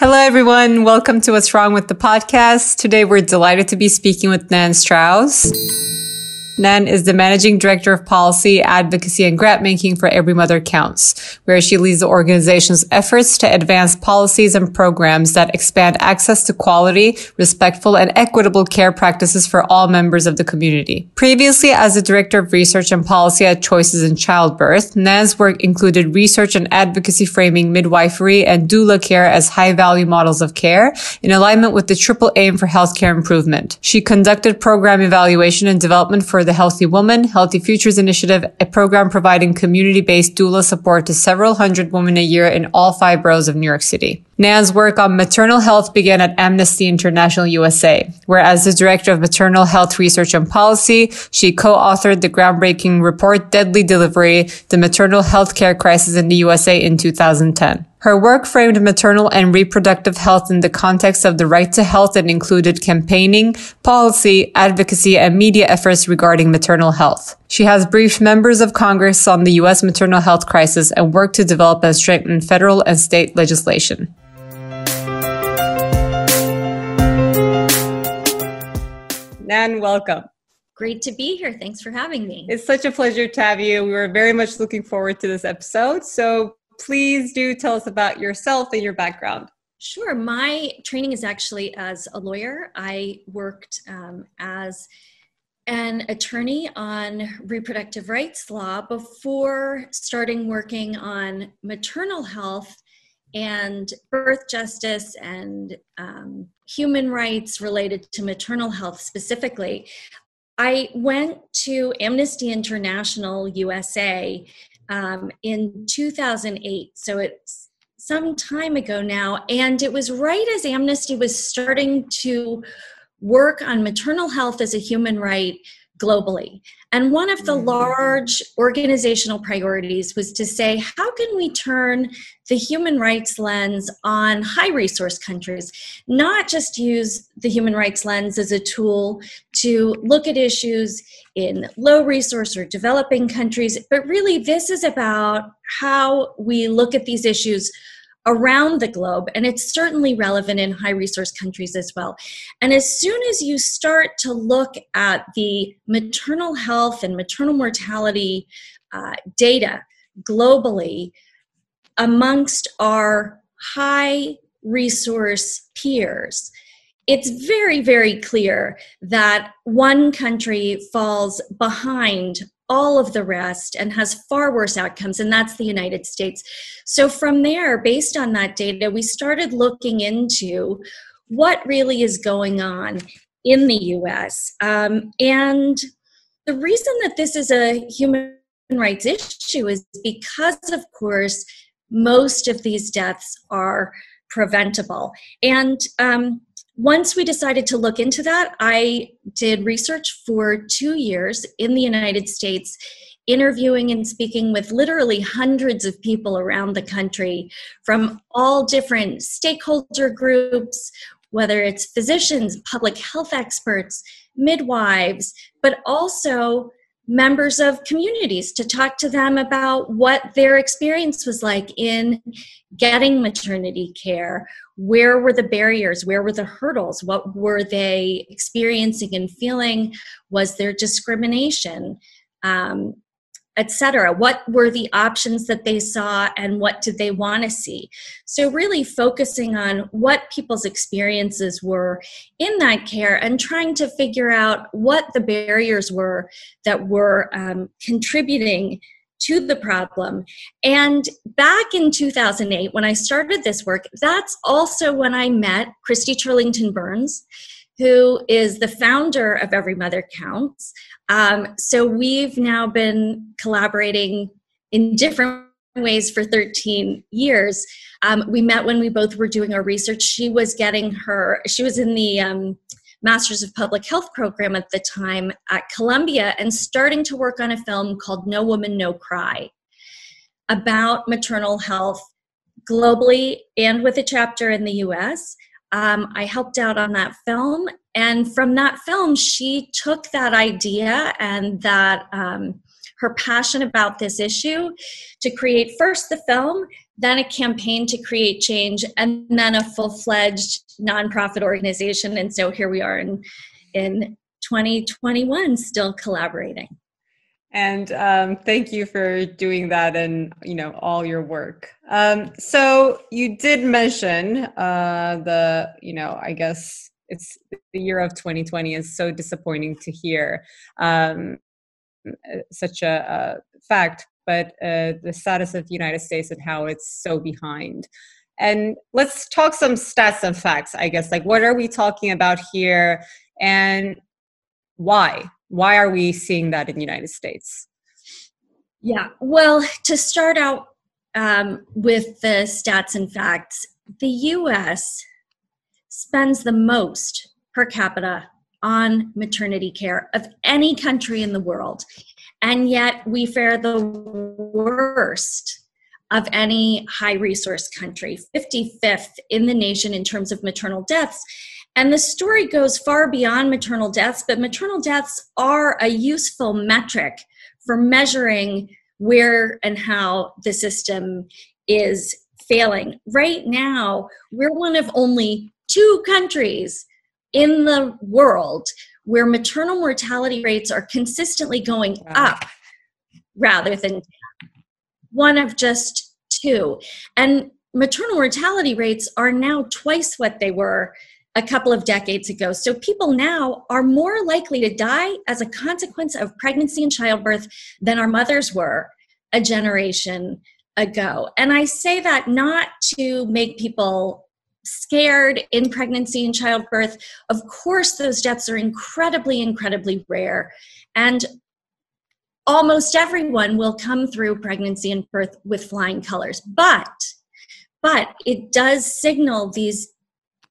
Hello, everyone. Welcome to What's Wrong with the podcast. Today, we're delighted to be speaking with Nan Strauss. Nan is the managing director of policy, advocacy, and grant making for Every Mother Counts, where she leads the organization's efforts to advance policies and programs that expand access to quality, respectful, and equitable care practices for all members of the community. Previously, as the director of research and policy at Choices in Childbirth, Nan's work included research and advocacy framing midwifery and doula care as high value models of care in alignment with the triple aim for healthcare improvement. She conducted program evaluation and development for the Healthy Woman, Healthy Futures Initiative, a program providing community-based doula support to several hundred women a year in all five boroughs of New York City. Nan's work on maternal health began at Amnesty International USA, where as the director of maternal health research and policy, she co-authored the groundbreaking report Deadly Delivery, the maternal health care crisis in the USA in 2010. Her work framed maternal and reproductive health in the context of the right to health and included campaigning, policy, advocacy, and media efforts regarding maternal health. She has briefed members of Congress on the U.S. maternal health crisis and worked to develop and strengthen federal and state legislation. Nan, welcome. Great to be here. Thanks for having me. It's such a pleasure to have you. We were very much looking forward to this episode. So please do tell us about yourself and your background. Sure. My training is actually as a lawyer. I worked um, as an attorney on reproductive rights law before starting working on maternal health and birth justice and um, human rights related to maternal health specifically. I went to Amnesty International USA um, in 2008. So it's some time ago now. And it was right as Amnesty was starting to work on maternal health as a human right globally. And one of the mm-hmm. large organizational priorities was to say, how can we turn the human rights lens on high resource countries, not just use the human rights lens as a tool to look at issues in low resource or developing countries, but really this is about how we look at these issues around the globe, and it's certainly relevant in high resource countries as well. And as soon as you start to look at the maternal health and maternal mortality uh, data globally amongst our high resource peers, it's very, very clear that one country falls behind all of the rest and has far worse outcomes, and that's the United States. So, from there, based on that data, we started looking into what really is going on in the US. Um, and the reason that this is a human rights issue is because, of course, most of these deaths are preventable. And um, once we decided to look into that, I did research for two years in the United States, interviewing and speaking with literally hundreds of people around the country from all different stakeholder groups, whether it's physicians, public health experts, midwives, but also members of communities to talk to them about what their experience was like in getting maternity care. Where were the barriers? Where were the hurdles? What were they experiencing and feeling? Was there discrimination? Um, etc what were the options that they saw and what did they want to see? So really focusing on what people's experiences were in that care and trying to figure out what the barriers were that were um, contributing to the problem. And back in 2008, when I started this work, that's also when I met Christy Turlington Burns, who is the founder of Every Mother Counts. Um, so we've now been collaborating in different ways for 13 years. Um, we met when we both were doing our research. She was getting her, she was in the um, Masters of Public Health program at the time at Columbia and starting to work on a film called No Woman, No Cry about maternal health globally and with a chapter in the US. Um, I helped out on that film. And from that film, she took that idea and that um, her passion about this issue to create first the film, then a campaign to create change, and then a full fledged nonprofit organization. And so here we are in, in 2021, still collaborating. And um, thank you for doing that and you know all your work. Um, so you did mention uh, the you know I guess it's the year of 2020 is so disappointing to hear um, such a, a fact, but uh, the status of the United States and how it's so behind. And let's talk some stats and facts, I guess. Like, what are we talking about here, and why? Why are we seeing that in the United States? Yeah, well, to start out um, with the stats and facts, the US spends the most per capita on maternity care of any country in the world. And yet we fare the worst of any high resource country, 55th in the nation in terms of maternal deaths. And the story goes far beyond maternal deaths, but maternal deaths are a useful metric for measuring where and how the system is failing. Right now, we're one of only two countries in the world where maternal mortality rates are consistently going up rather than. One of just two. And maternal mortality rates are now twice what they were a couple of decades ago. So people now are more likely to die as a consequence of pregnancy and childbirth than our mothers were a generation ago. And I say that not to make people scared in pregnancy and childbirth. Of course, those deaths are incredibly, incredibly rare. And almost everyone will come through pregnancy and birth with flying colors. But but it does signal these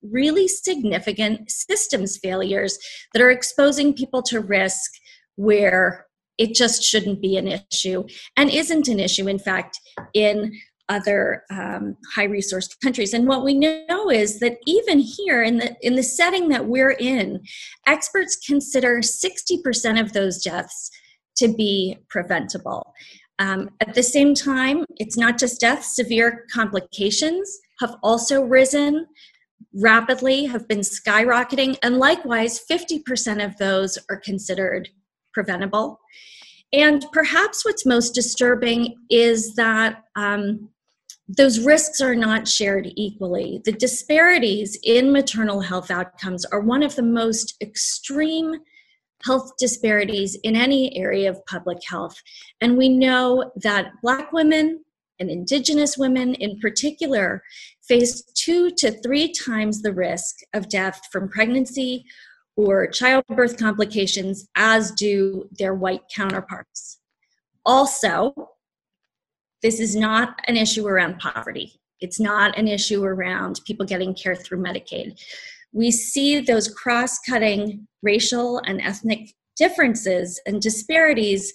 really significant systems failures that are exposing people to risk where it just shouldn't be an issue and isn't an issue in fact in other um, high resource countries. And what we know is that even here in the in the setting that we're in experts consider 60% of those deaths to be preventable. Um, at the same time it's not just deaths severe complications have also risen rapidly have been skyrocketing and likewise 50% of those are considered preventable and perhaps what's most disturbing is that um, those risks are not shared equally. The disparities in maternal health outcomes are one of the most extreme health disparities in any area of public health. And we know that Black women and Indigenous women in particular face two to three times the risk of death from pregnancy or childbirth complications as do their white counterparts. Also, this is not an issue around poverty. It's not an issue around people getting care through Medicaid. We see those cross cutting racial and ethnic differences and disparities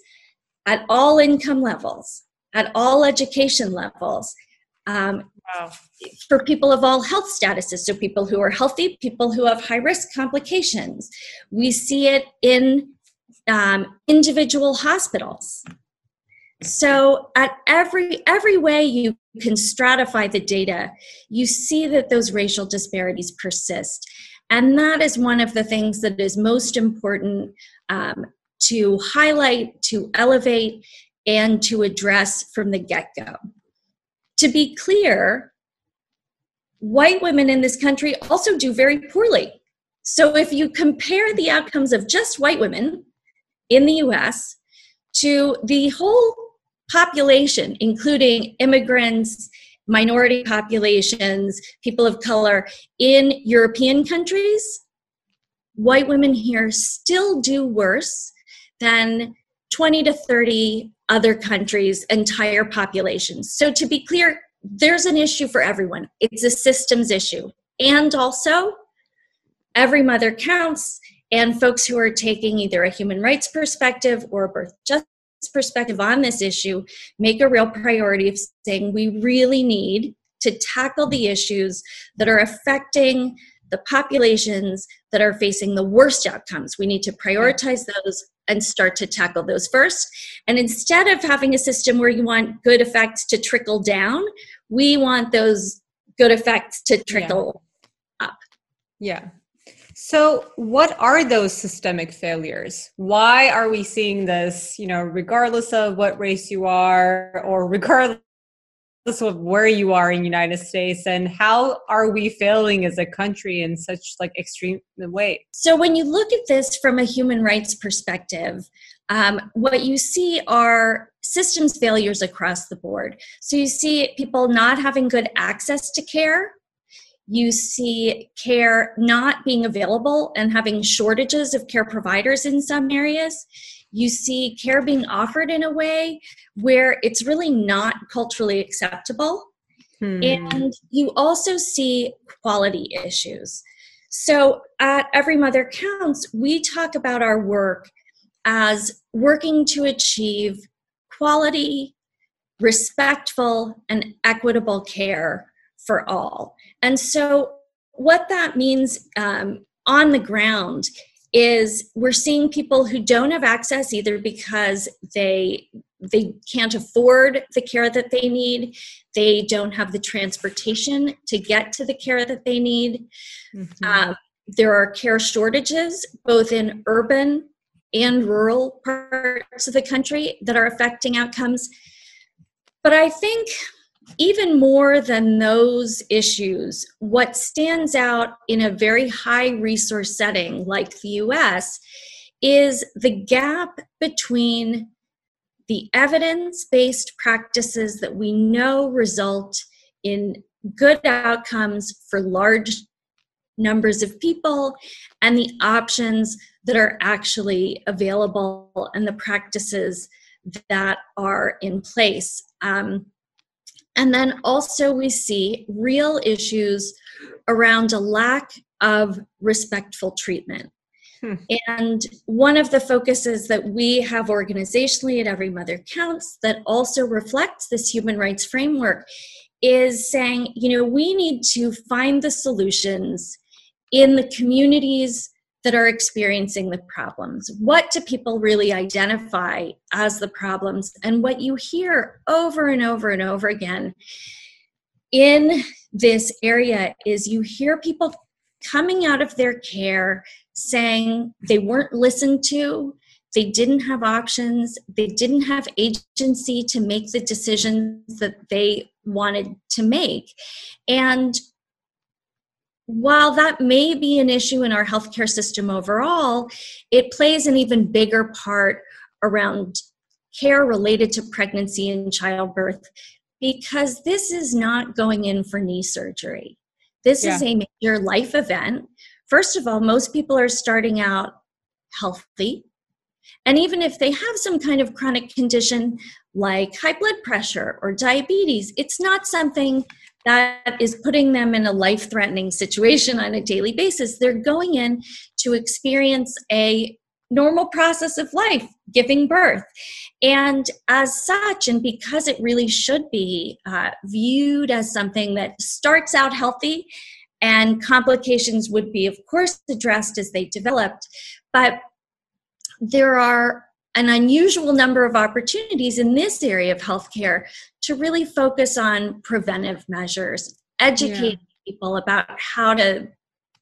at all income levels, at all education levels, um, wow. for people of all health statuses. So, people who are healthy, people who have high risk complications. We see it in um, individual hospitals so at every every way you can stratify the data you see that those racial disparities persist and that is one of the things that is most important um, to highlight to elevate and to address from the get-go to be clear white women in this country also do very poorly. So if you compare the outcomes of just white women in the us to the whole population, including immigrants, minority populations, people of color in European countries, white women here still do worse than 20 to 30 other countries' entire populations. So, to be clear, there's an issue for everyone. It's a systems issue. And also, every mother counts, and folks who are taking either a human rights perspective or a birth justice perspective on this issue make a real priority of saying we really need to tackle the issues that are affecting the populations that are facing the worst outcomes. We need to prioritize those and start to tackle those first. And instead of having a system where you want good effects to trickle down, we want those good effects to trickle yeah. up. Yeah. So, what are those systemic failures? Why are we seeing this, you know, regardless of what race you are or regardless of where you are in United States and how are we failing as a country in such like extreme way? So, when you look at this from a human rights perspective, um, what you see are systems failures across the board. So, you see people not having good access to care you see care not being available and having shortages of care providers in some areas. You see care being offered in a way where it's really not culturally acceptable. Hmm. And you also see quality issues. So at Every Mother Counts, we talk about our work as working to achieve quality, respectful, and equitable care for all. And so, what that means um, on the ground is we're seeing people who don't have access either because they they can't afford the care that they need they don't have the transportation to get to the care that they need mm-hmm. um, there are care shortages both in urban and rural parts of the country that are affecting outcomes but i think even more than those issues, what stands out in a very high resource setting like the US is the gap between the evidence based practices that we know result in good outcomes for large numbers of people and the options that are actually available and the practices that are in place. Um, and then also, we see real issues around a lack of respectful treatment. Hmm. And one of the focuses that we have organizationally at Every Mother Counts that also reflects this human rights framework is saying, you know, we need to find the solutions in the communities that are experiencing the problems. What do people really identify as the problems? And what you hear over and over and over again in this area is you hear people coming out of their care saying they weren't listened to, they didn't have options, they didn't have agency to make the decisions that they wanted to make. And while that may be an issue in our healthcare system overall, it plays an even bigger part around care related to pregnancy and childbirth because this is not going in for knee surgery. This yeah. is a major life event. First of all, most people are starting out healthy. And even if they have some kind of chronic condition like high blood pressure or diabetes, it's not something that is putting them in a life threatening situation on a daily basis. They're going in to experience a normal process of life, giving birth. And as such, and because it really should be uh, viewed as something that starts out healthy, and complications would be, of course, addressed as they developed, but there are an unusual number of opportunities in this area of healthcare to really focus on preventive measures, educate yeah. people about how to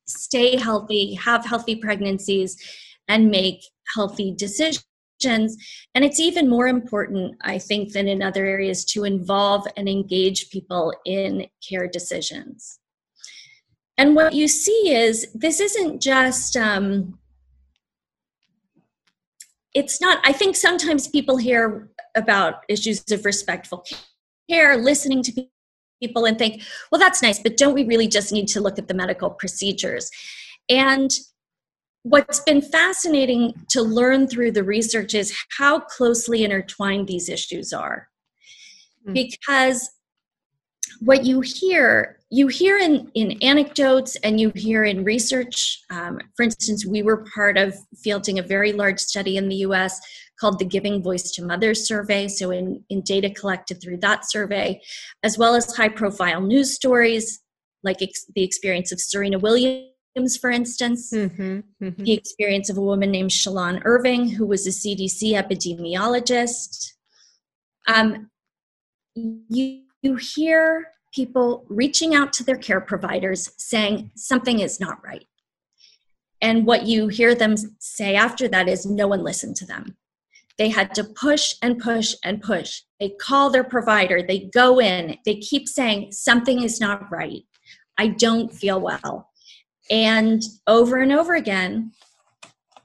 stay healthy, have healthy pregnancies, and make healthy decisions. And it's even more important, I think, than in other areas to involve and engage people in care decisions. And what you see is this isn't just um, it's not i think sometimes people hear about issues of respectful care listening to people and think well that's nice but don't we really just need to look at the medical procedures and what's been fascinating to learn through the research is how closely intertwined these issues are mm. because what you hear you hear in, in anecdotes and you hear in research um, for instance we were part of fielding a very large study in the us called the giving voice to mothers survey so in, in data collected through that survey as well as high profile news stories like ex- the experience of serena williams for instance mm-hmm, mm-hmm. the experience of a woman named shalon irving who was a cdc epidemiologist um, you you hear people reaching out to their care providers saying something is not right. And what you hear them say after that is no one listened to them. They had to push and push and push. They call their provider, they go in, they keep saying something is not right. I don't feel well. And over and over again,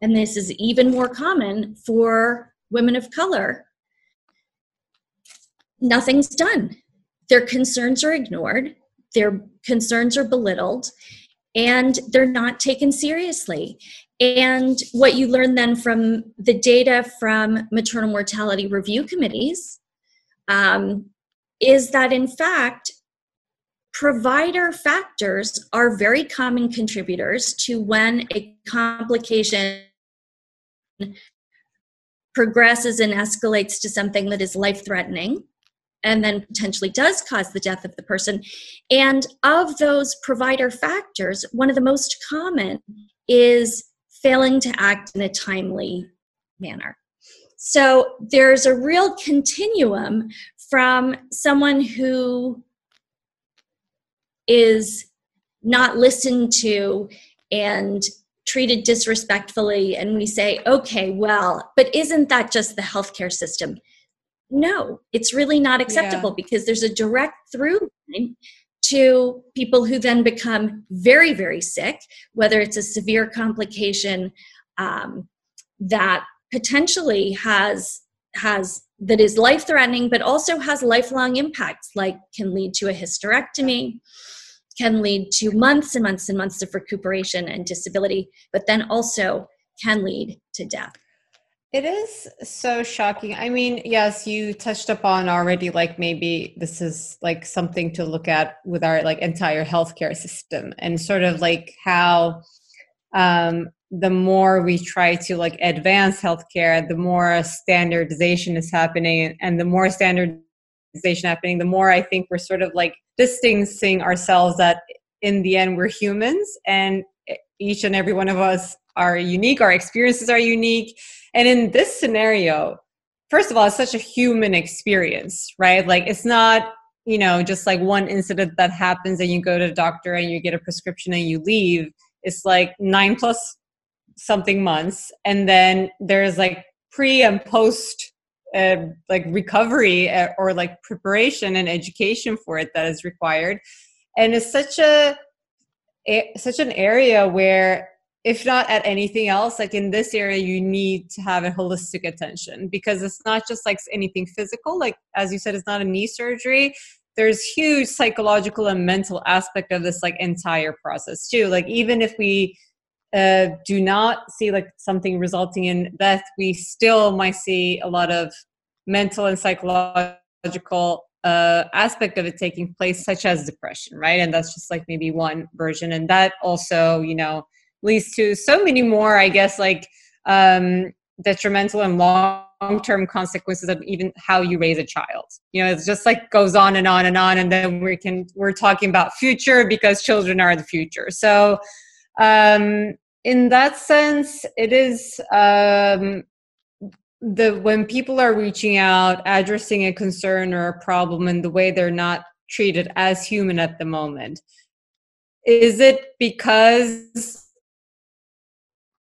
and this is even more common for women of color, nothing's done. Their concerns are ignored, their concerns are belittled, and they're not taken seriously. And what you learn then from the data from maternal mortality review committees um, is that, in fact, provider factors are very common contributors to when a complication progresses and escalates to something that is life threatening and then potentially does cause the death of the person. And of those provider factors, one of the most common is failing to act in a timely manner. So there's a real continuum from someone who is not listened to and treated disrespectfully and we say okay well but isn't that just the healthcare system no it's really not acceptable yeah. because there's a direct through line to people who then become very very sick whether it's a severe complication um, that potentially has has that is life threatening but also has lifelong impacts like can lead to a hysterectomy can lead to months and months and months of recuperation and disability, but then also can lead to death. It is so shocking. I mean, yes, you touched upon already, like maybe this is like something to look at with our like entire healthcare system and sort of like how um, the more we try to like advance healthcare, the more standardization is happening, and the more standardization happening, the more I think we're sort of like distancing ourselves that in the end we're humans and each and every one of us are unique our experiences are unique and in this scenario first of all it's such a human experience right? Like it's not you know just like one incident that happens and you go to the doctor and you get a prescription and you leave. It's like nine plus something months. And then there's like pre and post uh, like recovery uh, or like preparation and education for it that is required. And it's such a, a such an area where if not at anything else like in this area you need to have a holistic attention because it's not just like anything physical like as you said it's not a knee surgery there's huge psychological and mental aspect of this like entire process too like even if we uh, do not see like something resulting in death, we still might see a lot of mental and psychological uh, aspect of it taking place, such as depression, right? And that's just like maybe one version. And that also, you know, leads to so many more, I guess, like um, detrimental and long term consequences of even how you raise a child you know it's just like goes on and on and on and then we can we're talking about future because children are the future so um in that sense, it is um, the when people are reaching out, addressing a concern or a problem in the way they're not treated as human at the moment. Is it because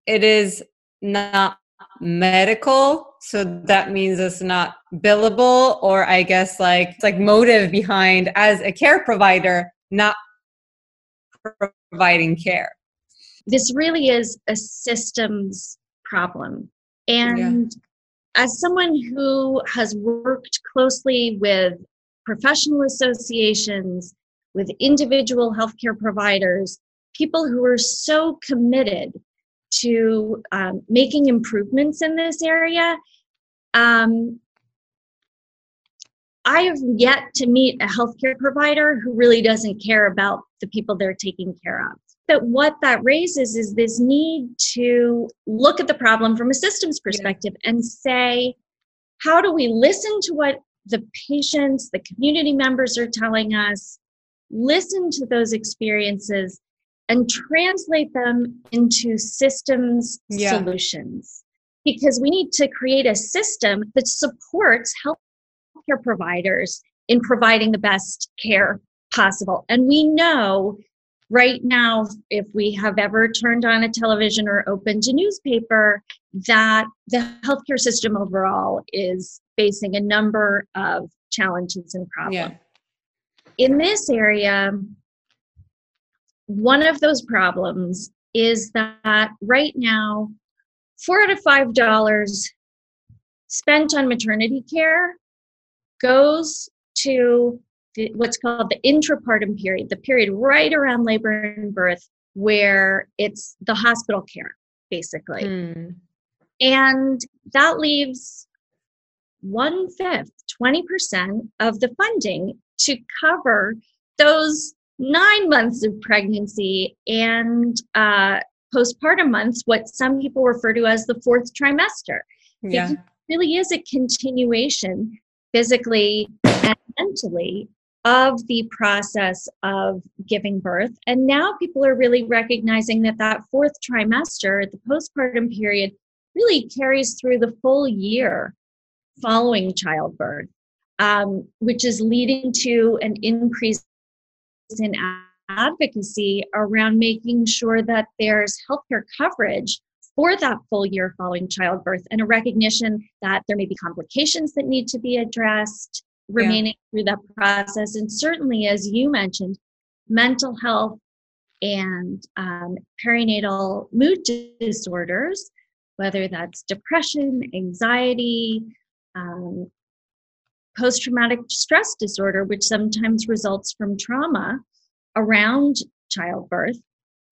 it is not medical so that means it's not billable or i guess like it's like motive behind as a care provider not providing care this really is a systems problem. And yeah. as someone who has worked closely with professional associations, with individual healthcare providers, people who are so committed to um, making improvements in this area, um, I have yet to meet a healthcare provider who really doesn't care about the people they're taking care of But what that raises is this need to look at the problem from a systems perspective yeah. and say, how do we listen to what the patients, the community members are telling us, listen to those experiences, and translate them into systems yeah. solutions? Because we need to create a system that supports healthcare providers in providing the best care possible. And we know right now, if we have ever turned on a television or opened a newspaper, that the healthcare system overall is facing a number of challenges and problems. Yeah. In this area, one of those problems is that right now, four out of five dollars spent on maternity care goes to the, what's called the intrapartum period, the period right around labor and birth, where it's the hospital care, basically. Mm. And that leaves one fifth, 20% of the funding to cover those nine months of pregnancy and uh, postpartum months, what some people refer to as the fourth trimester. Yeah. It really is a continuation physically and mentally of the process of giving birth. And now people are really recognizing that that fourth trimester, the postpartum period, really carries through the full year following childbirth, um, which is leading to an increase in advocacy around making sure that there's healthcare coverage for that full year following childbirth and a recognition that there may be complications that need to be addressed remaining yeah. through that process. And certainly, as you mentioned, mental health and um, perinatal mood disorders, whether that's depression, anxiety, um, post traumatic stress disorder, which sometimes results from trauma around childbirth,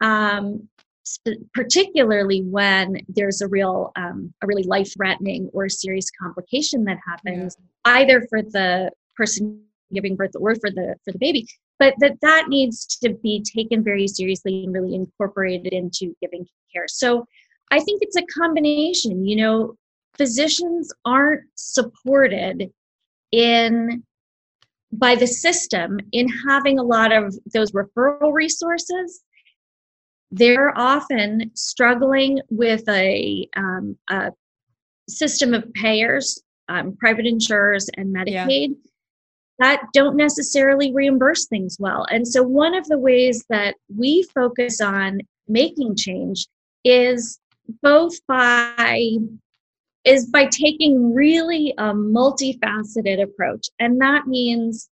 um, sp- particularly when there's a real, um, a really life threatening or serious complication that happens, yeah. either for the person giving birth or for the for the baby but that that needs to be taken very seriously and really incorporated into giving care so i think it's a combination you know physicians aren't supported in by the system in having a lot of those referral resources they're often struggling with a, um, a system of payers um, private insurers and medicaid yeah. that don't necessarily reimburse things well and so one of the ways that we focus on making change is both by is by taking really a multifaceted approach. And that means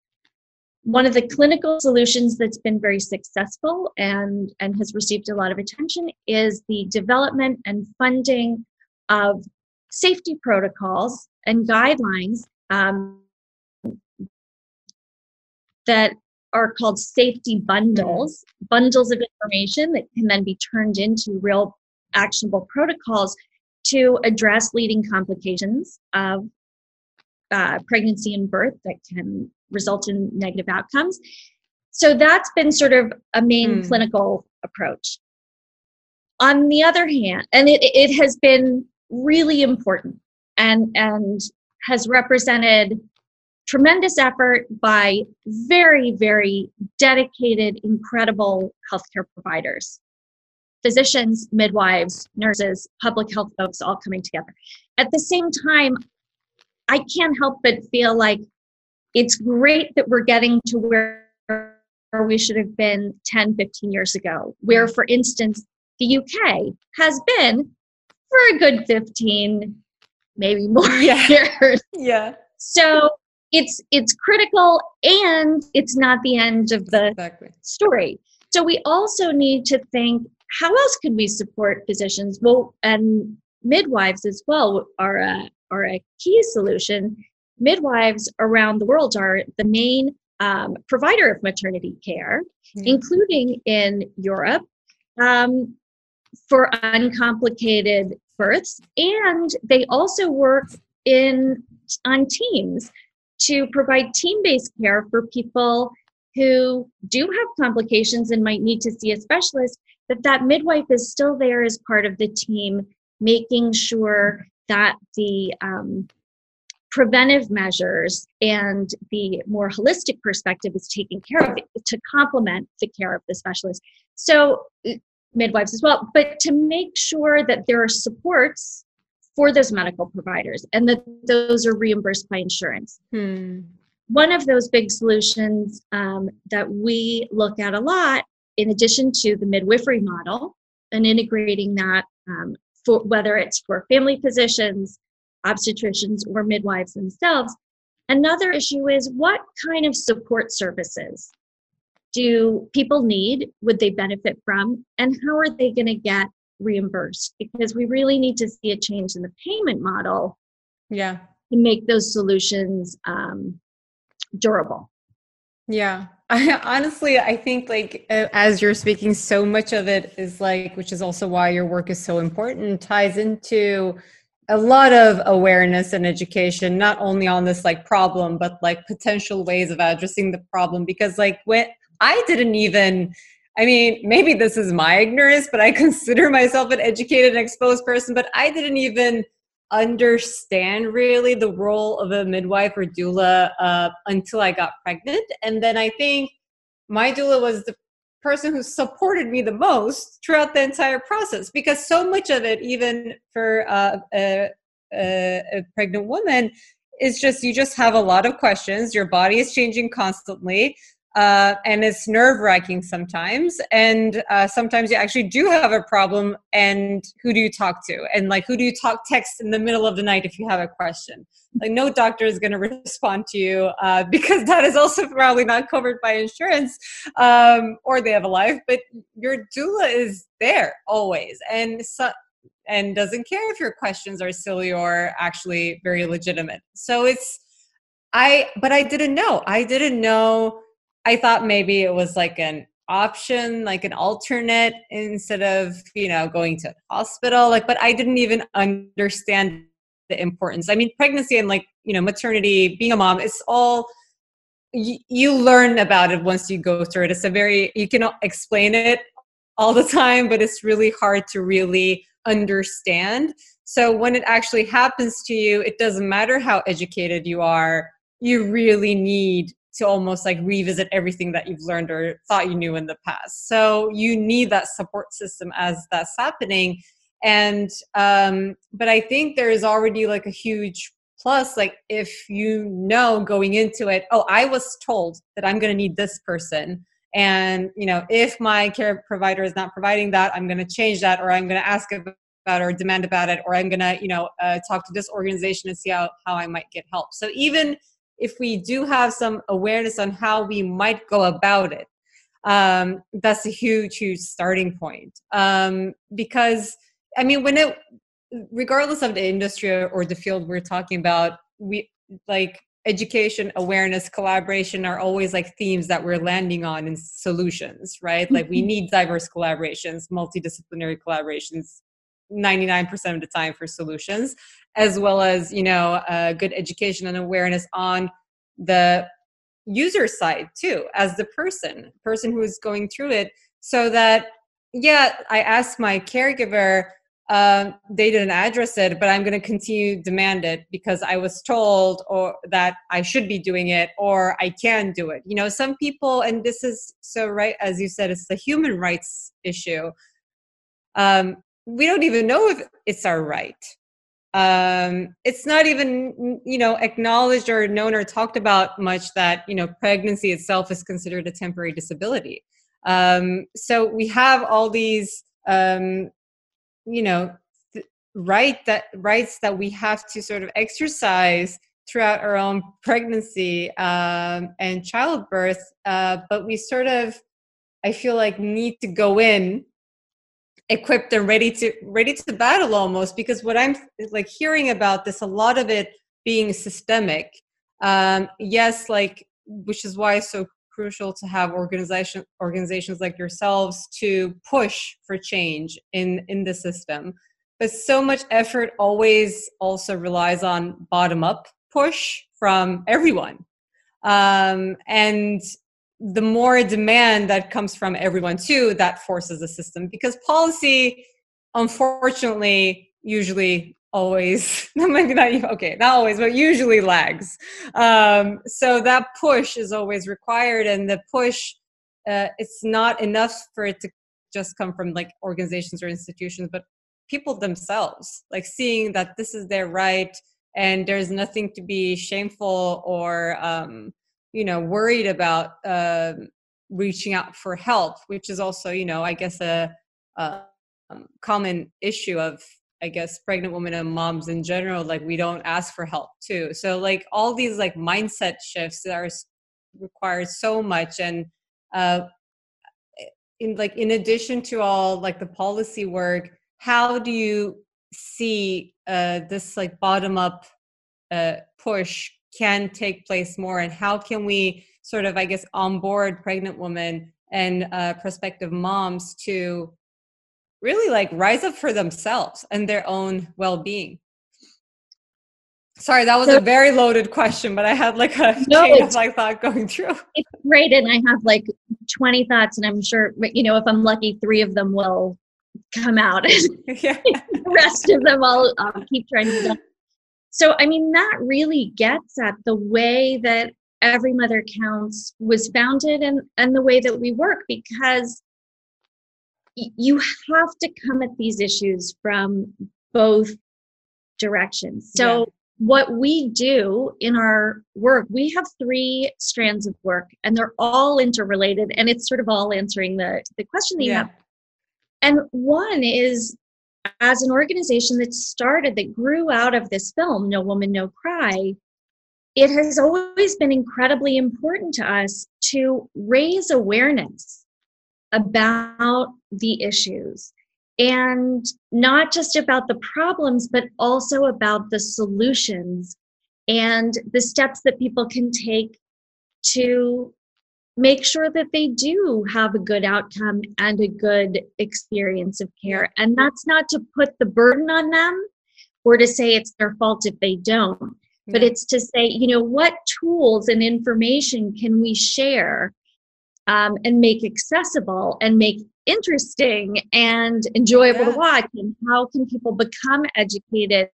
one of the clinical solutions that's been very successful and, and has received a lot of attention is the development and funding of safety protocols and guidelines um, that are called safety bundles, bundles of information that can then be turned into real actionable protocols to address leading complications of uh, pregnancy and birth that can result in negative outcomes. So that's been sort of a main mm. clinical approach. On the other hand, and it, it has been really important and, and has represented tremendous effort by very, very dedicated, incredible healthcare providers physicians, midwives, nurses, public health folks all coming together. At the same time, I can't help but feel like it's great that we're getting to where we should have been 10, 15 years ago, where, for instance, the UK has been for a good 15, maybe more yeah. years. Yeah. So it's it's critical and it's not the end of the exactly. story. So we also need to think how else can we support physicians? Well, and midwives as well are a, are a key solution. Midwives around the world are the main um, provider of maternity care, mm-hmm. including in Europe, um, for uncomplicated births, and they also work in on teams to provide team-based care for people who do have complications and might need to see a specialist that that midwife is still there as part of the team, making sure that the um, preventive measures and the more holistic perspective is taken care of to complement the care of the specialist. So, uh, midwives as well, but to make sure that there are supports for those medical providers and that those are reimbursed by insurance. Hmm. one of those big solutions um, that we look at a lot, in addition to the midwifery model and integrating that um, for whether it's for family physicians, obstetricians, or midwives themselves. Another issue is what kind of support services do people need? Would they benefit from? And how are they going to get reimbursed? Because we really need to see a change in the payment model. Yeah. To make those solutions um, durable. Yeah. I honestly I think like as you're speaking so much of it is like which is also why your work is so important ties into a lot of awareness and education not only on this like problem but like potential ways of addressing the problem. Because like when I didn't even I mean, maybe this is my ignorance, but I consider myself an educated and exposed person, but I didn't even understand really the role of a midwife or doula uh, until I got pregnant. And then I think my doula was the person who supported me the most throughout the entire process because so much of it, even for uh, a, a, a pregnant woman, is just you just have a lot of questions. Your body is changing constantly uh, and it's nerve wracking sometimes. And uh, sometimes you actually do have a problem, and who do you talk to? And like, who do you talk text in the middle of the night if you have a question? Like, no doctor is going to respond to you uh, because that is also probably not covered by insurance, um, or they have a life. But your doula is there always, and so, and doesn't care if your questions are silly or actually very legitimate. So it's I, but I didn't know. I didn't know I thought maybe it was like an option, like an alternate instead of, you know, going to hospital. Like, but I didn't even understand the importance. I mean, pregnancy and like, you know, maternity, being a mom, it's all you, learn about it once you go through it. It's a very you can explain it all the time, but it's really hard to really understand. So when it actually happens to you, it doesn't matter how educated you are, you really need to almost like revisit everything that you've learned or thought you knew in the past. So you need that support system as that's happening. And um, but I think there is already like a huge plus like if you know going into it oh i was told that i'm going to need this person and you know if my care provider is not providing that i'm going to change that or i'm going to ask about or demand about it or i'm going to you know uh, talk to this organization and see how, how i might get help so even if we do have some awareness on how we might go about it um, that's a huge huge starting point um, because i mean when it regardless of the industry or the field we're talking about we like education awareness collaboration are always like themes that we're landing on in solutions right like we mm-hmm. need diverse collaborations multidisciplinary collaborations 99% of the time for solutions as well as you know uh, good education and awareness on the user side too as the person person who is going through it so that yeah i asked my caregiver um, they didn't address it but i'm going to continue demand it because i was told or that i should be doing it or i can do it. You know some people and this is so right as you said it's the human rights issue um, we don't even know if it's our right. Um, it's not even you know acknowledged or known or talked about much that you know pregnancy itself is considered a temporary disability. Um, so we have all these um, you know th- right that rights that we have to sort of exercise throughout our own pregnancy um, and childbirth uh, but we sort of i feel like need to go in equipped and ready to ready to battle almost because what i'm like hearing about this a lot of it being systemic um yes like which is why it's so crucial to have organization organizations like yourselves to push for change in in the system. But so much effort always also relies on bottom up push from everyone. Um and the more demand that comes from everyone too that forces the system because policy unfortunately usually always maybe not okay not always but usually lags. Um, so that push is always required and the push uh, it's not enough for it to just come from like organizations or institutions but people themselves like seeing that this is their right and there's nothing to be shameful or um, you know worried about uh, reaching out for help which is also you know i guess a, a um, common issue of i guess pregnant women and moms in general like we don't ask for help too. So like all these like mindset shifts that are required so much and uh in like in addition to all like the policy work how do you see uh this like bottom up uh push can take place more? And how can we sort of i guess onboard pregnant women and uh, prospective moms to really like rise up for themselves and their own well-being? Sorry that was so, a very loaded question but i had like a no, chain of like thought going through. It's great and i have like 20 thoughts and i'm sure you know if i'm lucky three of them will come out. And yeah. the rest of them i'll, I'll keep trying to so i mean that really gets at the way that every mother counts was founded and and the way that we work because you have to come at these issues from both directions so yeah. what we do in our work we have three strands of work and they're all interrelated and it's sort of all answering the the question that you yeah. have and one is as an organization that started that grew out of this film no woman no cry it has always been incredibly important to us to raise awareness about the issues. And not just about the problems, but also about the solutions and the steps that people can take to make sure that they do have a good outcome and a good experience of care. And that's not to put the burden on them or to say it's their fault if they don't but it's to say you know what tools and information can we share um, and make accessible and make interesting and enjoyable yeah. to watch and how can people become educated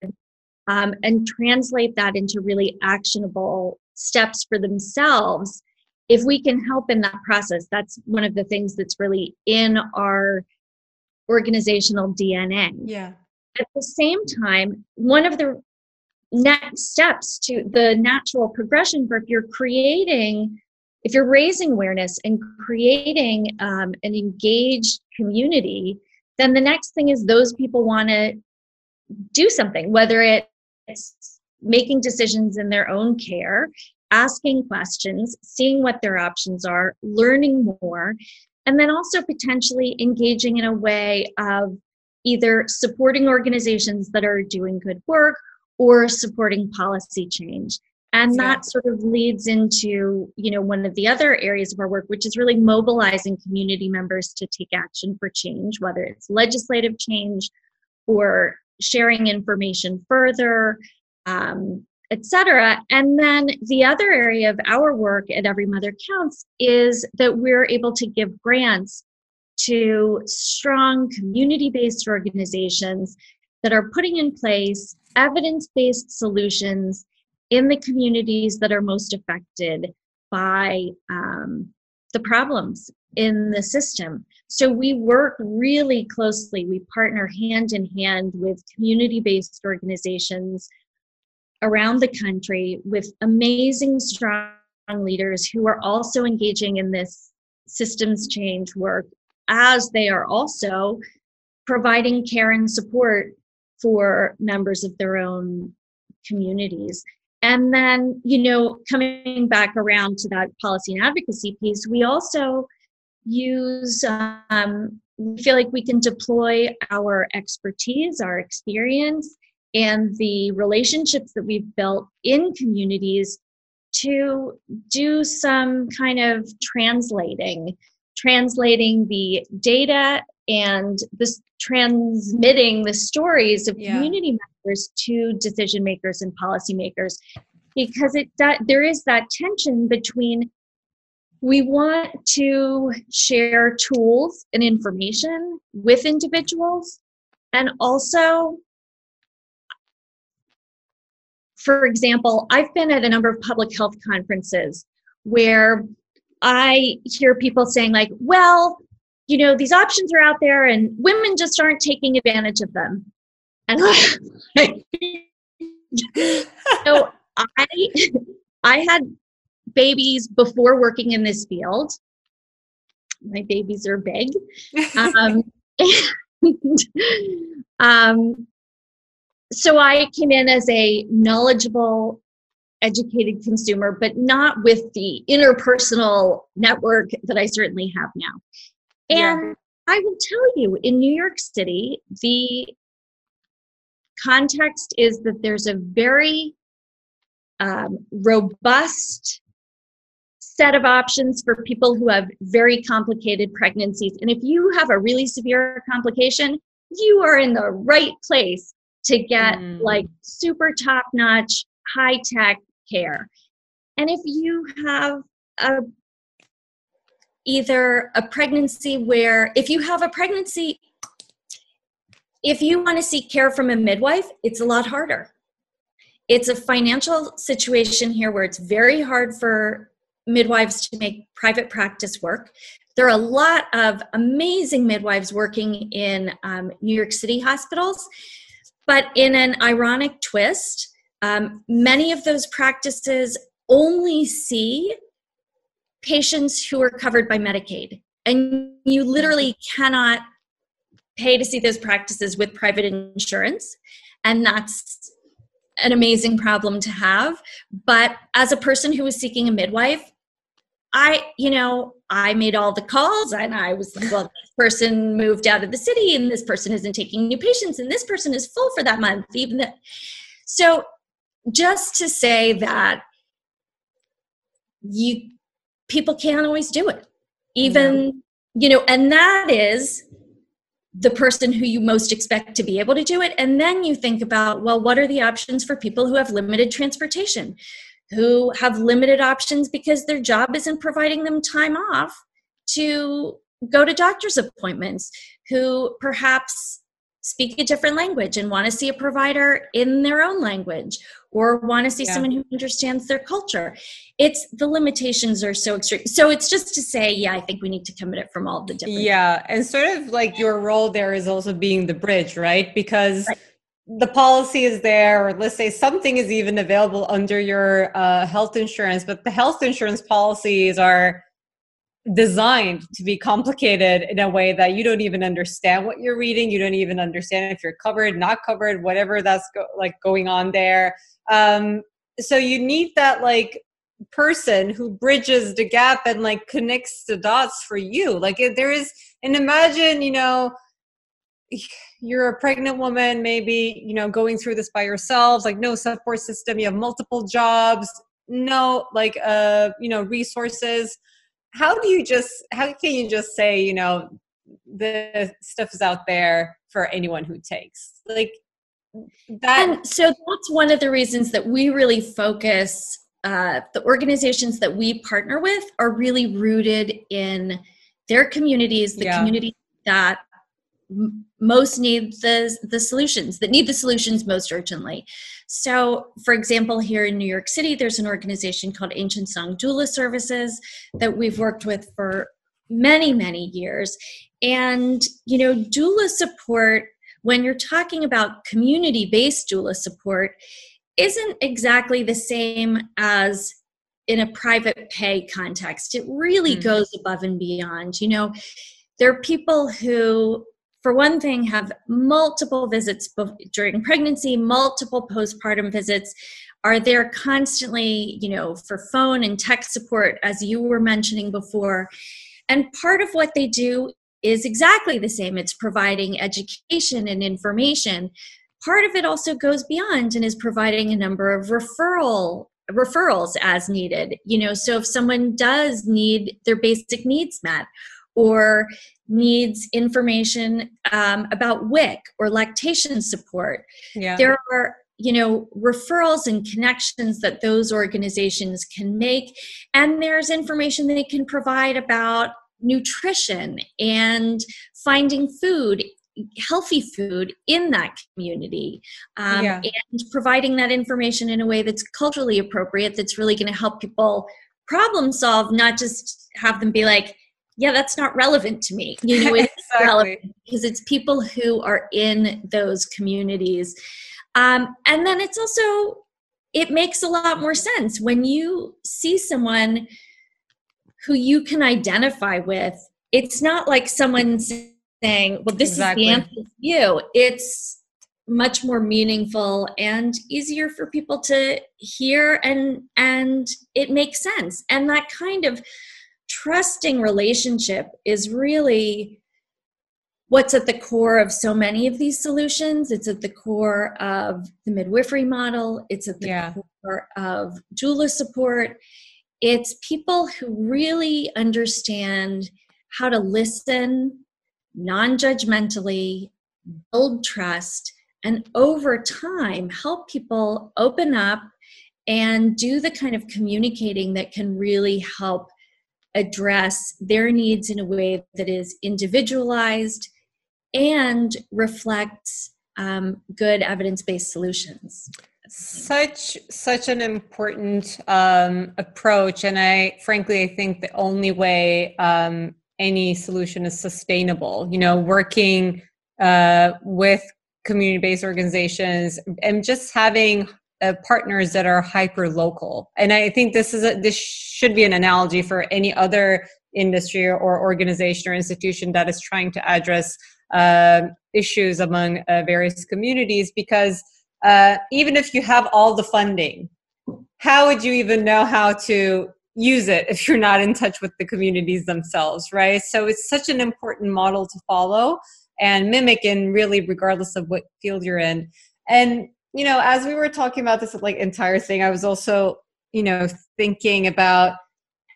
um, and translate that into really actionable steps for themselves if we can help in that process that's one of the things that's really in our organizational dna yeah. At the same time one of the next steps to the natural progression for if you're creating if you're raising awareness and creating um, an engaged community then the next thing is those people want to do something whether it's making decisions in their own care asking questions seeing what their options are learning more and then also potentially engaging in a way of either supporting organizations that are doing good work or supporting policy change and yeah. that sort of leads into you know one of the other areas of our work which is really mobilizing community members to take action for change whether it's legislative change or sharing information further um, etc and then the other area of our work at every mother counts is that we're able to give grants to strong community-based organizations that are putting in place evidence based solutions in the communities that are most affected by um, the problems in the system. So we work really closely. We partner hand in hand with community based organizations around the country with amazing, strong leaders who are also engaging in this systems change work as they are also providing care and support for members of their own communities. And then, you know, coming back around to that policy and advocacy piece, we also use, um, we feel like we can deploy our expertise, our experience, and the relationships that we've built in communities to do some kind of translating, translating the data and this transmitting the stories of yeah. community members to decision makers and policymakers because it that there is that tension between we want to share tools and information with individuals and also for example i've been at a number of public health conferences where i hear people saying like well you know, these options are out there and women just aren't taking advantage of them. And so I I had babies before working in this field. My babies are big. Um, and, um, so I came in as a knowledgeable, educated consumer, but not with the interpersonal network that I certainly have now. And yeah. I will tell you, in New York City, the context is that there's a very um, robust set of options for people who have very complicated pregnancies. And if you have a really severe complication, you are in the right place to get mm. like super top notch, high tech care. And if you have a either a pregnancy where if you have a pregnancy if you want to seek care from a midwife it's a lot harder it's a financial situation here where it's very hard for midwives to make private practice work there are a lot of amazing midwives working in um, new york city hospitals but in an ironic twist, um, many of those practices only see patients who are covered by Medicaid. And you literally cannot pay to see those practices with private insurance. And that's an amazing problem to have. But as a person who is seeking a midwife, I, you know, I made all the calls and I was like, well, this person moved out of the city and this person isn't taking new patients and this person is full for that month, even that. So just to say that you people can't always do it. Even, you know, and that is the person who you most expect to be able to do it. And then you think about, well, what are the options for people who have limited transportation? Who have limited options because their job isn't providing them time off to go to doctor's appointments, who perhaps speak a different language and want to see a provider in their own language or want to see yeah. someone who understands their culture. It's the limitations are so extreme. So it's just to say, yeah, I think we need to come at it from all the different. Yeah. And sort of like your role there is also being the bridge, right? Because right the policy is there, or let's say something is even available under your uh, health insurance, but the health insurance policies are designed to be complicated in a way that you don't even understand what you're reading. You don't even understand if you're covered, not covered, whatever that's go- like going on there. Um, so you need that like person who bridges the gap and like connects the dots for you. Like there is, and imagine, you know you're a pregnant woman maybe you know going through this by yourselves like no support system you have multiple jobs no like uh you know resources how do you just how can you just say you know the stuff is out there for anyone who takes like that and so that's one of the reasons that we really focus uh, the organizations that we partner with are really rooted in their communities the yeah. community that most need the the solutions that need the solutions most urgently. So for example here in new york city there's an organization called ancient song doula services that we've worked with for many many years. And you know doula support when you're talking about community based doula support isn't exactly the same as in a private pay context. It really mm-hmm. goes above and beyond. You know there are people who for one thing, have multiple visits during pregnancy, multiple postpartum visits, are there constantly, you know, for phone and text support, as you were mentioning before. And part of what they do is exactly the same it's providing education and information. Part of it also goes beyond and is providing a number of referral referrals as needed you know so if someone does need their basic needs met or needs information um, about WIC or lactation support. Yeah. There are you know referrals and connections that those organizations can make and there's information they can provide about nutrition and finding food healthy food in that community um, yeah. and providing that information in a way that's culturally appropriate that's really going to help people problem solve not just have them be like yeah, that's not relevant to me. You know, it's exactly. relevant because it's people who are in those communities. Um, and then it's also, it makes a lot more sense when you see someone who you can identify with. It's not like someone saying, well, this exactly. is the answer for you. It's much more meaningful and easier for people to hear and and it makes sense and that kind of trusting relationship is really what's at the core of so many of these solutions. It's at the core of the midwifery model, it's at the yeah. core of doula support. It's people who really understand how to listen non judgmentally, build trust, and over time help people open up and do the kind of communicating that can really help address their needs in a way that is individualized and reflects um, good evidence-based solutions. Such such an important um, approach and i frankly i think the only way um, any solution is sustainable. You know working uh, with community-based organizations and just having partners that are hyper local and i think this is a this should be an analogy for any other industry or organization or institution that is trying to address uh, issues among uh, various communities because uh, even if you have all the funding how would you even know how to use it if you're not in touch with the communities themselves right? So it's such an important model to follow and mimic in really regardless of what field you're in. And you know, as we were talking about this like entire thing, I was also, you know, thinking about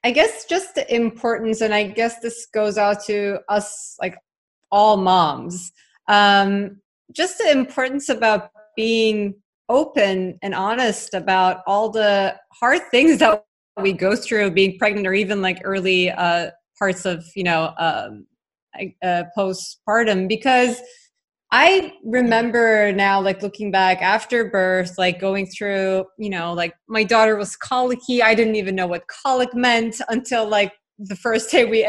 I guess just the importance, and I guess this goes out to us like all moms. Um, just the importance about being open and honest about all the hard things that we go through being pregnant or even like early uh, parts of you know um, uh, postpartum because I remember now, like looking back after birth, like going through, you know, like my daughter was colicky. I didn't even know what colic meant until like the first day we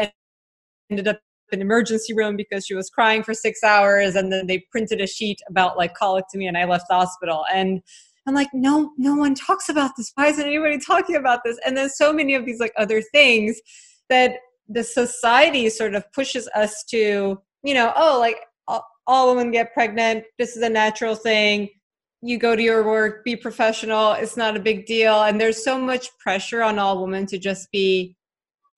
ended up in emergency room because she was crying for six hours. And then they printed a sheet about like colic to me and I left the hospital. And I'm like, no, no one talks about this. Why isn't anybody talking about this? And then so many of these like other things that the society sort of pushes us to, you know, oh, like all women get pregnant. This is a natural thing. You go to your work, be professional. It's not a big deal. And there's so much pressure on all women to just be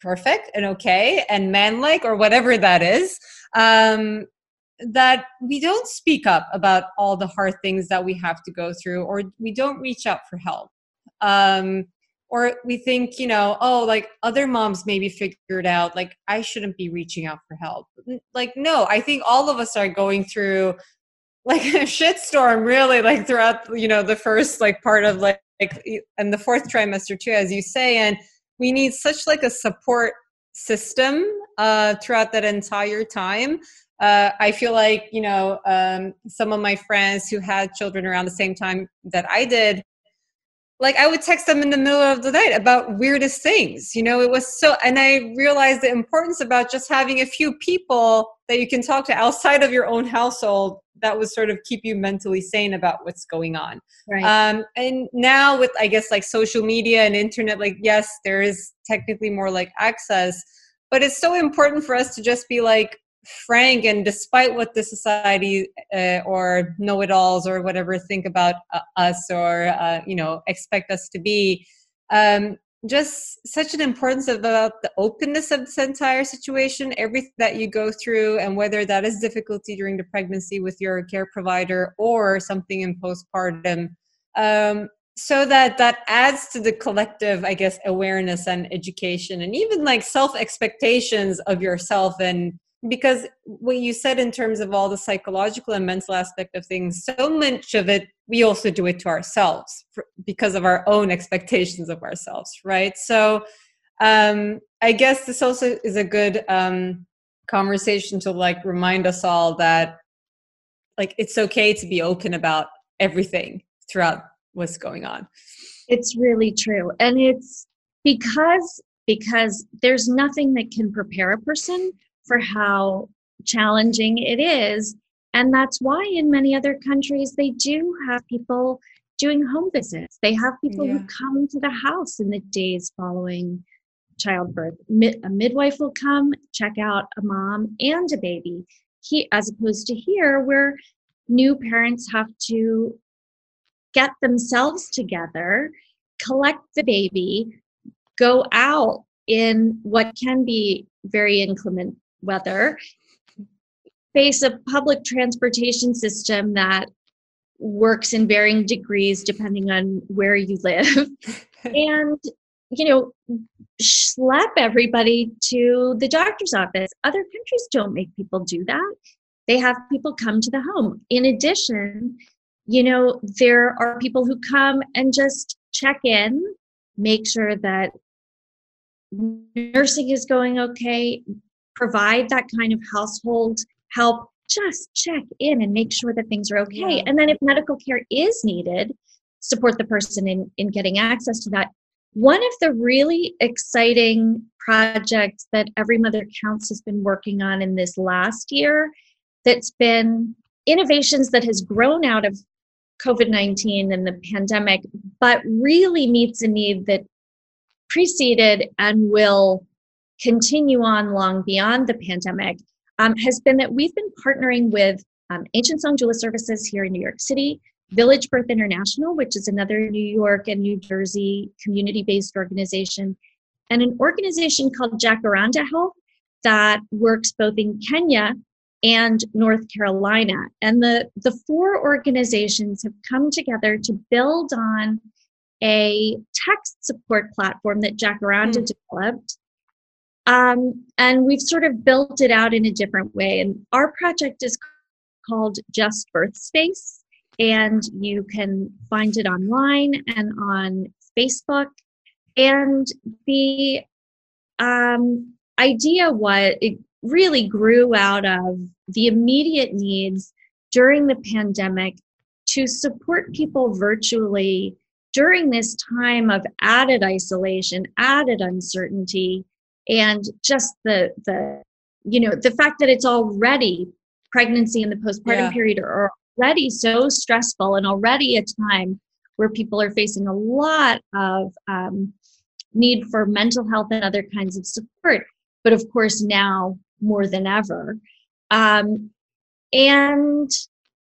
perfect and okay and manlike or whatever that is. Um, that we don't speak up about all the hard things that we have to go through or we don't reach out for help. Um, or we think you know oh like other moms maybe figured out like i shouldn't be reaching out for help. Like no i think all of us are going through like a shitstorm really like throughout you know the first like part of like, like and the fourth trimester too as you say and we need such like a support system uh throughout that entire time. Uh, I feel like you know um, some of my friends who had children around the same time that I did like I would text them in the middle of the night about weirdest things. You know, it was so, and I realized the importance about just having a few people that you can talk to outside of your own household that would sort of keep you mentally sane about what's going on. Right. Um, and now with, I guess, like social media and internet, like, yes, there is technically more like access, but it's so important for us to just be like, frank and despite what the society uh, or know-it-alls or whatever think about uh, us or uh, you know expect us to be um, just such an importance about the openness of this entire situation everything that you go through and whether that is difficulty during the pregnancy with your care provider or something in postpartum um, so that that adds to the collective i guess awareness and education and even like self expectations of yourself and because what you said in terms of all the psychological and mental aspect of things so much of it we also do it to ourselves for, because of our own expectations of ourselves right? So um i guess this also is a good um conversation to like remind us all that like it's okay to be open about everything throughout what's going on. It's really true and it's because because there's nothing that can prepare a person for how challenging it is And that's why in many other countries they do have people doing home visits. They have people yeah. who come to the house in the days following childbirth. a midwife will come check out a mom and a baby. He, as opposed to here, where new parents have to get themselves together, collect the baby, go out in what can be very inclement weather, face a public transportation system that works in varying degrees depending on where you live. And you know slap everybody to the doctor's office. Other countries don't make people do that. They have people come to the home. In addition you know there are people who come and just check in make sure that nursing is going okay provide that kind of household help just check in and make sure that things are okay. Yeah. And then if medical care is needed, support the person in, in getting access to that. One of the really exciting projects that Every Mother Counts has been working on in this last year that's been innovations that has grown out of COVID 19 and the pandemic, but really meets a need that preceded and will continue on long beyond the pandemic um, has been that we've been partnering with um, Ancient Song Doula Services here in New York City, Village Birth International, which is another New York and New Jersey community based organization, and an organization called Jacaranda Health that works both in Kenya and North Carolina. And the, the four organizations have come together to build on a text support platform that Jacaranda mm. developed um, and we've sort of built it out in a different way. And our project is called Just Birth Space, and you can find it online and on Facebook. And the um, idea was it really grew out of the immediate needs during the pandemic to support people virtually during this time of added isolation, added uncertainty, and just the the you know the fact that it's already pregnancy and the postpartum yeah. period are already so stressful and already a time where people are facing a lot of um, need for mental health and other kinds of support but of course now more than ever um, and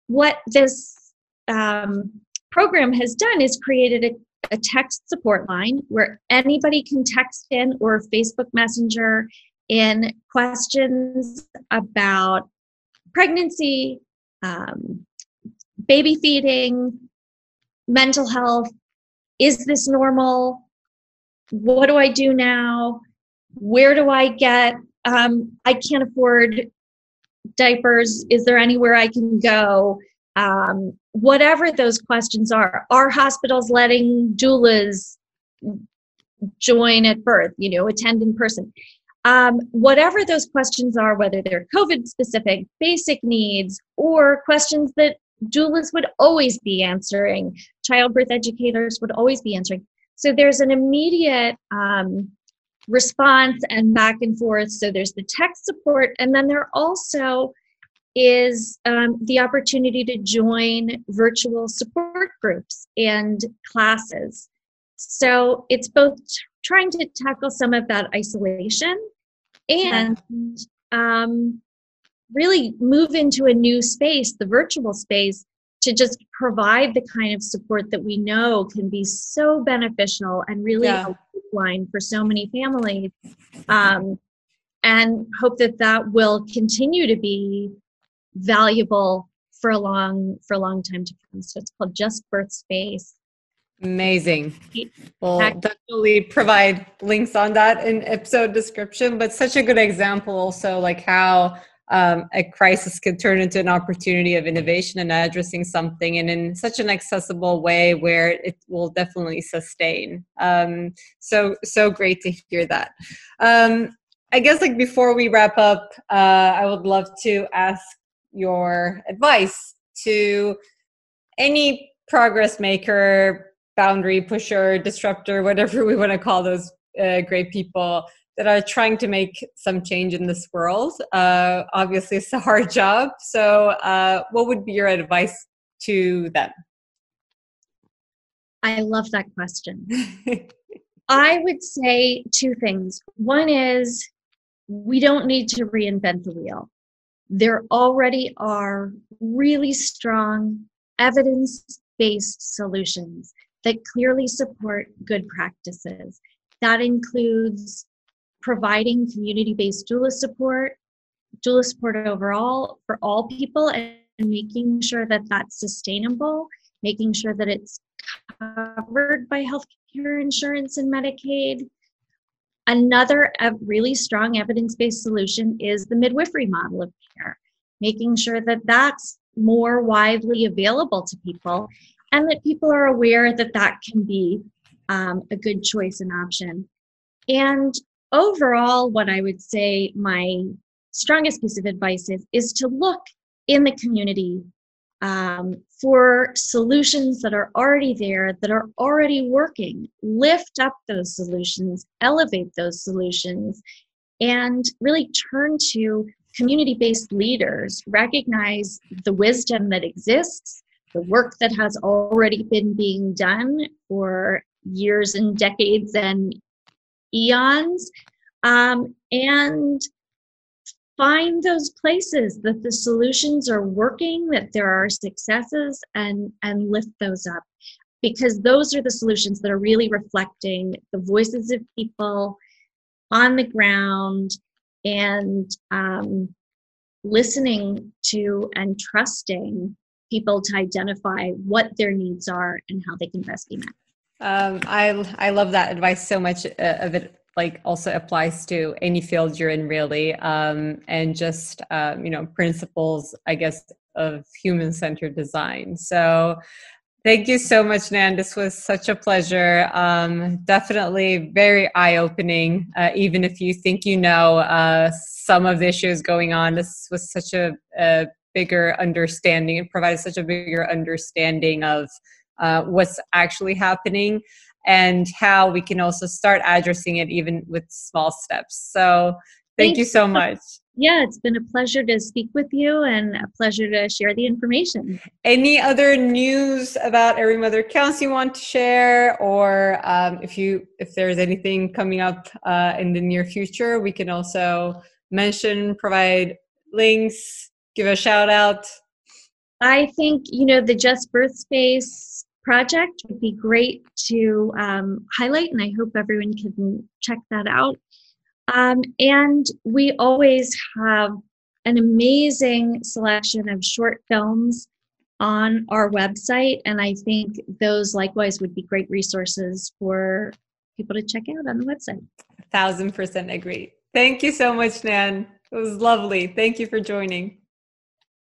what this um, program has done is created a a text support line where anybody can text in or Facebook Messenger in questions about pregnancy, um, baby feeding, mental health. Is this normal? What do I do now? Where do I get? Um, I can't afford diapers. Is there anywhere I can go? Um, whatever those questions are are hospitals letting doulas join at birth you know attend in person? Um, whatever those questions are whether they're covid specific basic needs or questions that doulas would always be answering childbirth educators would always be answering. So there's an immediate um, response and back and forth. So there's the text support and then there are also is um, the opportunity to join virtual support groups and classes. So it's both trying to tackle some of that isolation and um, really move into a new space, the virtual space, to just provide the kind of support that we know can be so beneficial and really yeah. a lifeline for so many families. Um, and hope that that will continue to be valuable for a long for a long time to come. So it's called Just Birth Space. Amazing. We'll definitely provide links on that in episode description, but such a good example also like how um, a crisis can turn into an opportunity of innovation and addressing something and in such an accessible way where it will definitely sustain. Um, so, so great to hear that. Um, I guess like before we wrap up, uh, I would love to ask your advice to any progress maker, boundary pusher, disruptor, whatever we want to call those uh, great people that are trying to make some change in this world. Uh, obviously, it's a hard job. So, uh, what would be your advice to them? I love that question. I would say two things. One is we don't need to reinvent the wheel. There already are really strong evidence based solutions that clearly support good practices. That includes providing community based doula support, doula support overall for all people, and making sure that that's sustainable, making sure that it's covered by healthcare insurance and Medicaid. Another really strong evidence based solution is the midwifery model of care, making sure that that's more widely available to people and that people are aware that that can be um, a good choice and option. And overall, what I would say my strongest piece of advice is, is to look in the community um, for solutions that are already there, that are already working. Lift up those solutions, elevate those solutions, and really turn to community based leaders, recognize the wisdom that exists, the work that has already been being done for years and decades and eons, um, and find those places that the solutions are working, that there are successes, and, and lift those up. Because those are the solutions that are really reflecting the voices of people on the ground and um, listening to and trusting people to identify what their needs are and how they can best be met. Um, I I love that advice so much. Uh, of it like also applies to any field you're in really. Um, and just um, you know principles i guess of human centered design. So thank you so much nan. This was such a pleasure. Um, definitely very eye-opening uh, even if you think you know uh, some of the issues going on. This was such a, a bigger understanding. It provided such a bigger understanding of uh, what's actually happening and how we can also start addressing it even with small steps. So thank Thanks. you so much. Yeah, it's been a pleasure to speak with you and a pleasure to share the information. Any other news about Every Mother Counts you want to share, or um, if you if there's anything coming up uh, in the near future, we can also mention, provide links, give a shout out. I think you know the Just Birth Space project would be great to um, highlight, and I hope everyone can check that out. Um, and we always have an amazing selection of short films on our website, and I think those likewise would be great resources for people to check out on the website. A thousand percent agree. Thank you so much, Nan. It was lovely. Thank you for joining.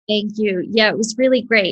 Thank you. Yeah, it was really great.